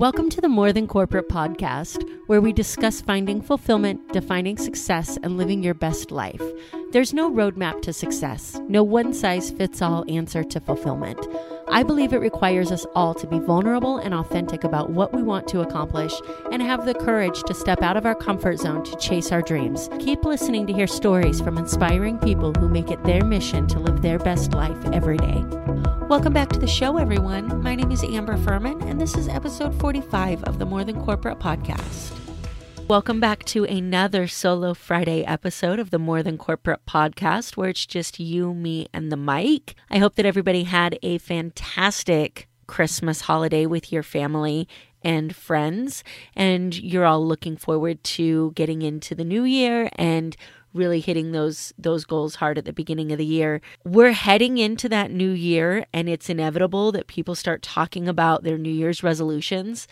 Welcome to the More Than Corporate podcast, where we discuss finding fulfillment, defining success, and living your best life. There's no roadmap to success, no one size fits all answer to fulfillment. I believe it requires us all to be vulnerable and authentic about what we want to accomplish and have the courage to step out of our comfort zone to chase our dreams. Keep listening to hear stories from inspiring people who make it their mission to live their best life every day. Welcome back to the show, everyone. My name is Amber Furman, and this is episode 45 of the More Than Corporate podcast. Welcome back to another Solo Friday episode of the More Than Corporate podcast, where it's just you, me, and the mic. I hope that everybody had a fantastic Christmas holiday with your family and friends, and you're all looking forward to getting into the new year and really hitting those those goals hard at the beginning of the year. We're heading into that new year and it's inevitable that people start talking about their new year's resolutions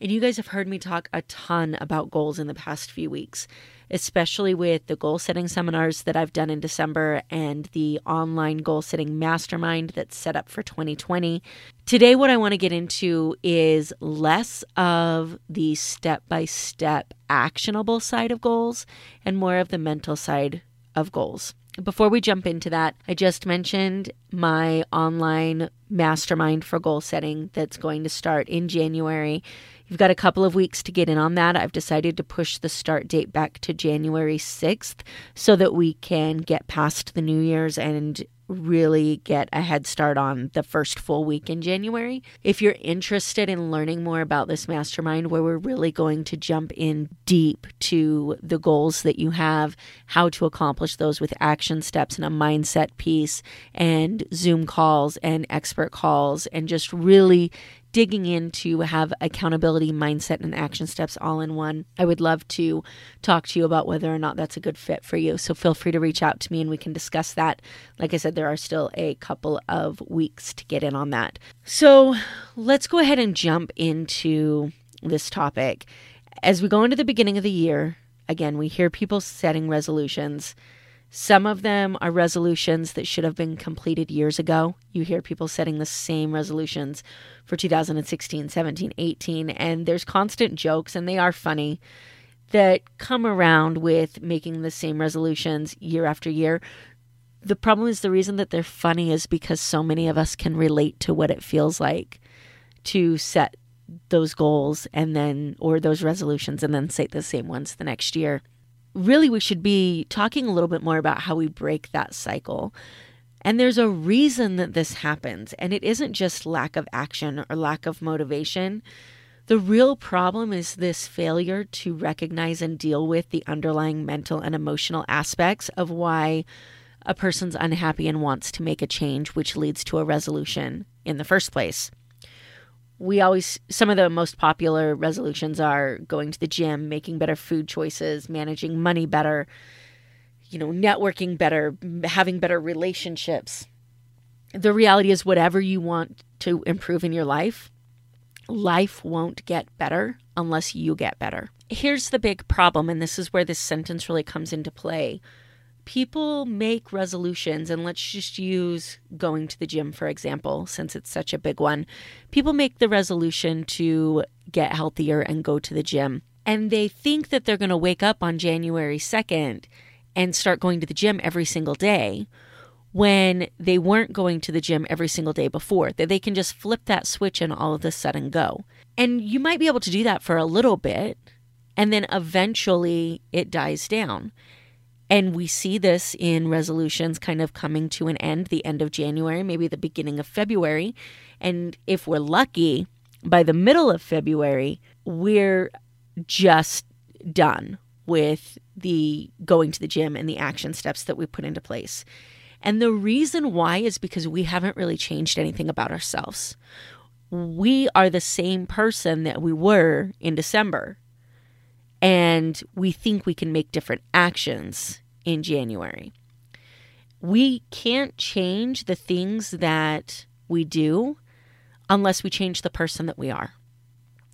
and you guys have heard me talk a ton about goals in the past few weeks, especially with the goal setting seminars that I've done in December and the online goal setting mastermind that's set up for 2020. Today, what I want to get into is less of the step by step actionable side of goals and more of the mental side of goals. Before we jump into that, I just mentioned my online mastermind for goal setting that's going to start in January. You've got a couple of weeks to get in on that. I've decided to push the start date back to January 6th so that we can get past the New Year's and really get a head start on the first full week in January. If you're interested in learning more about this mastermind, where we're really going to jump in deep to the goals that you have, how to accomplish those with action steps and a mindset piece, and Zoom calls and expert calls, and just really digging in to have accountability mindset and action steps all in one. I would love to talk to you about whether or not that's a good fit for you. So feel free to reach out to me and we can discuss that. Like I said, there are still a couple of weeks to get in on that. So let's go ahead and jump into this topic. As we go into the beginning of the year, again, we hear people setting resolutions. Some of them are resolutions that should have been completed years ago. You hear people setting the same resolutions for 2016, 17, 18, and there's constant jokes, and they are funny, that come around with making the same resolutions year after year. The problem is the reason that they're funny is because so many of us can relate to what it feels like to set those goals and then, or those resolutions, and then say the same ones the next year really we should be talking a little bit more about how we break that cycle. And there's a reason that this happens, and it isn't just lack of action or lack of motivation. The real problem is this failure to recognize and deal with the underlying mental and emotional aspects of why a person's unhappy and wants to make a change, which leads to a resolution in the first place we always some of the most popular resolutions are going to the gym making better food choices managing money better you know networking better having better relationships. The reality is whatever you want to improve in your life life won't get better unless you get better. Here's the big problem and this is where this sentence really comes into play people make resolutions, and let's just use going to the gym, for example, since it's such a big one. People make the resolution to get healthier and go to the gym. And they think that they're going to wake up on January 2nd and start going to the gym every single day when they weren't going to the gym every single day before, that they can just flip that switch and all of a sudden go. And you might be able to do that for a little bit, and then eventually it dies down. And we see this in resolutions kind of coming to an end, the end of January, maybe the beginning of February. And if we're lucky, by the middle of February, we're just done with the going to the gym and the action steps that we put into place. And the reason why is because we haven't really changed anything about ourselves. We are the same person that we were in December and we think we can make different actions in January. We can't change the things that we do unless we change the person that we are.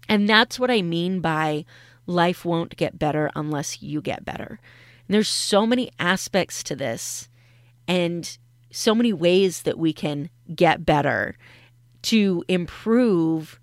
And that's what I mean by life won't get better unless you get better. And there's so many aspects to this and so many ways that we can get better to improve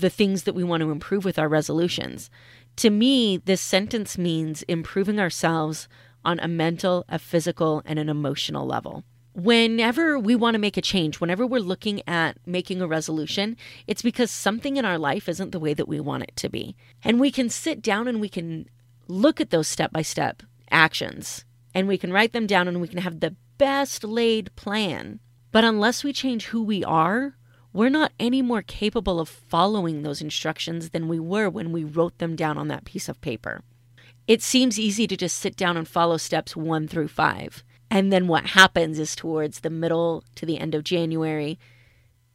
the things that we want to improve with our resolutions. To me, this sentence means improving ourselves on a mental, a physical, and an emotional level. Whenever we want to make a change, whenever we're looking at making a resolution, it's because something in our life isn't the way that we want it to be. And we can sit down and we can look at those step by step actions and we can write them down and we can have the best laid plan. But unless we change who we are, we're not any more capable of following those instructions than we were when we wrote them down on that piece of paper. It seems easy to just sit down and follow steps one through five. And then what happens is towards the middle to the end of January,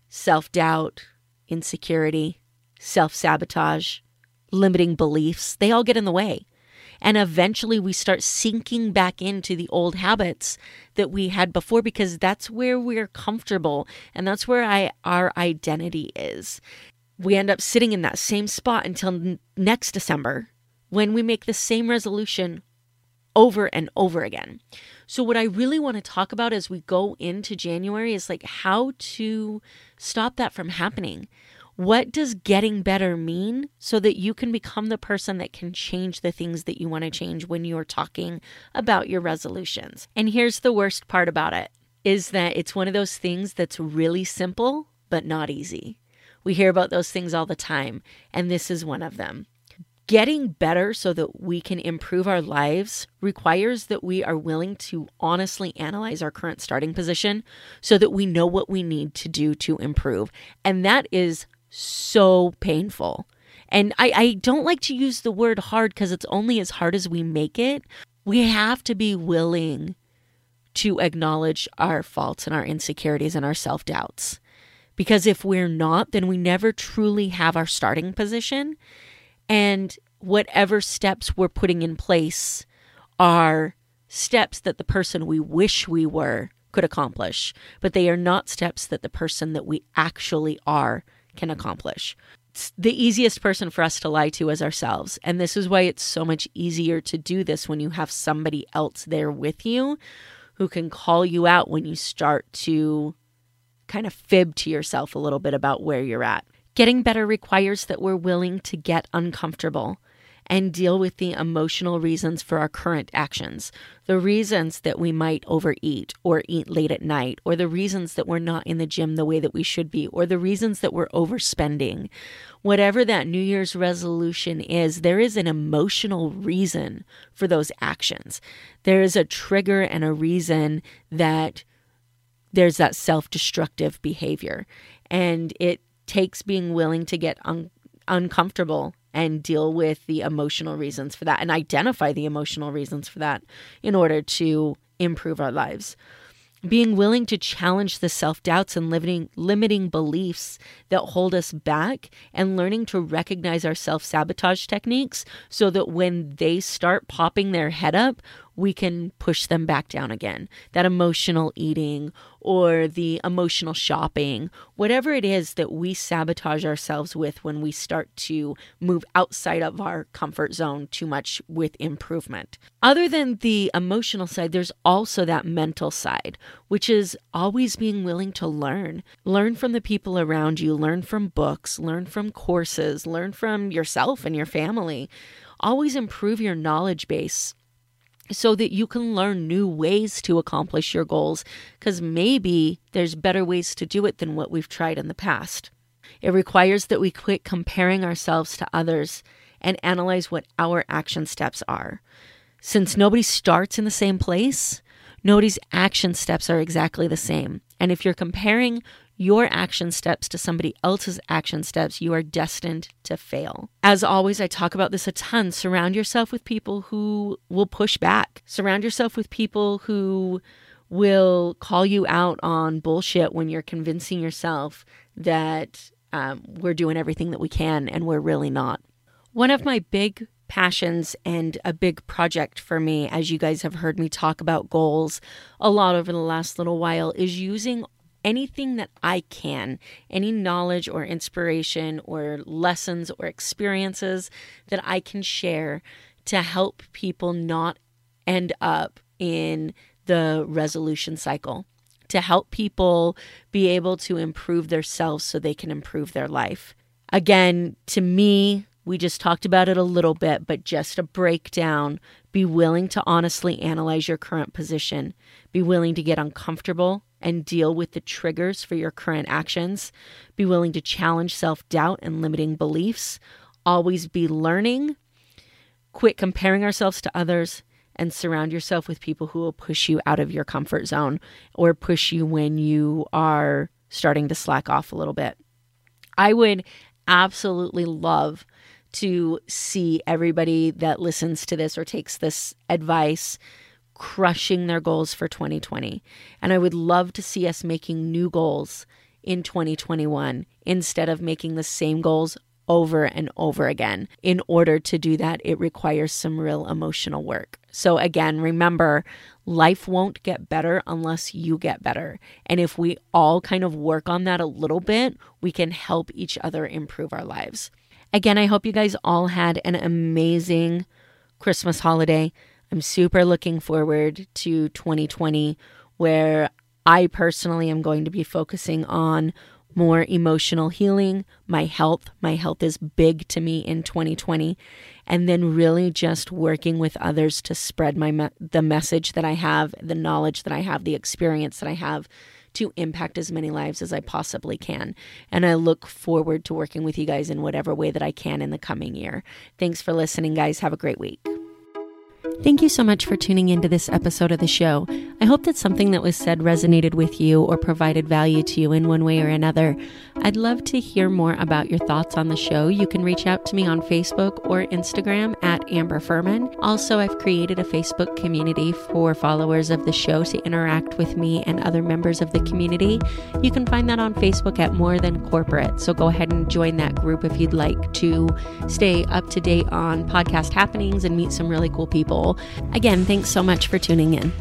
self doubt, insecurity, self sabotage, limiting beliefs, they all get in the way. And eventually we start sinking back into the old habits that we had before because that's where we're comfortable and that's where I, our identity is. We end up sitting in that same spot until n- next December when we make the same resolution over and over again. So, what I really want to talk about as we go into January is like how to stop that from happening. What does getting better mean so that you can become the person that can change the things that you want to change when you're talking about your resolutions? And here's the worst part about it is that it's one of those things that's really simple but not easy. We hear about those things all the time, and this is one of them. Getting better so that we can improve our lives requires that we are willing to honestly analyze our current starting position so that we know what we need to do to improve. And that is so painful. And I, I don't like to use the word hard because it's only as hard as we make it. We have to be willing to acknowledge our faults and our insecurities and our self doubts. Because if we're not, then we never truly have our starting position. And whatever steps we're putting in place are steps that the person we wish we were could accomplish, but they are not steps that the person that we actually are can accomplish. It's the easiest person for us to lie to is ourselves. And this is why it's so much easier to do this when you have somebody else there with you who can call you out when you start to kind of fib to yourself a little bit about where you're at. Getting better requires that we're willing to get uncomfortable and deal with the emotional reasons for our current actions, the reasons that we might overeat or eat late at night, or the reasons that we're not in the gym the way that we should be, or the reasons that we're overspending. Whatever that New Year's resolution is, there is an emotional reason for those actions. There is a trigger and a reason that there's that self destructive behavior. And it takes being willing to get un- uncomfortable and deal with the emotional reasons for that and identify the emotional reasons for that in order to improve our lives. Being willing to challenge the self doubts and limiting, limiting beliefs that hold us back, and learning to recognize our self sabotage techniques so that when they start popping their head up, we can push them back down again. That emotional eating or the emotional shopping, whatever it is that we sabotage ourselves with when we start to move outside of our comfort zone too much with improvement. Other than the emotional side, there's also that mental side, which is always being willing to learn. Learn from the people around you, learn from books, learn from courses, learn from yourself and your family. Always improve your knowledge base so that you can learn new ways to accomplish your goals because maybe there's better ways to do it than what we've tried in the past. It requires that we quit comparing ourselves to others and analyze what our action steps are. Since nobody starts in the same place, nobody's action steps are exactly the same. And if you're comparing your action steps to somebody else's action steps, you are destined to fail. As always, I talk about this a ton. Surround yourself with people who will push back, surround yourself with people who will call you out on bullshit when you're convincing yourself that um, we're doing everything that we can and we're really not. One of my big passions and a big project for me, as you guys have heard me talk about goals a lot over the last little while, is using anything that I can, any knowledge or inspiration or lessons or experiences that I can share to help people not end up in the resolution cycle, to help people be able to improve themselves so they can improve their life. Again, to me, we just talked about it a little bit, but just a breakdown. Be willing to honestly analyze your current position. Be willing to get uncomfortable and deal with the triggers for your current actions. Be willing to challenge self doubt and limiting beliefs. Always be learning. Quit comparing ourselves to others and surround yourself with people who will push you out of your comfort zone or push you when you are starting to slack off a little bit. I would absolutely love to see everybody that listens to this or takes this advice crushing their goals for 2020. And I would love to see us making new goals in 2021 instead of making the same goals over and over again. In order to do that, it requires some real emotional work. So, again, remember life won't get better unless you get better. And if we all kind of work on that a little bit, we can help each other improve our lives. Again, I hope you guys all had an amazing Christmas holiday. I'm super looking forward to 2020, where I personally am going to be focusing on more emotional healing, my health. My health is big to me in 2020. And then really just working with others to spread my me- the message that I have, the knowledge that I have, the experience that I have to impact as many lives as I possibly can. And I look forward to working with you guys in whatever way that I can in the coming year. Thanks for listening, guys. Have a great week. Thank you so much for tuning into this episode of the show. I hope that something that was said resonated with you or provided value to you in one way or another. I'd love to hear more about your thoughts on the show. You can reach out to me on Facebook or Instagram at Amber Furman. Also, I've created a Facebook community for followers of the show to interact with me and other members of the community. You can find that on Facebook at More Than Corporate. So go ahead and join that group if you'd like to stay up to date on podcast happenings and meet some really cool people. Again, thanks so much for tuning in.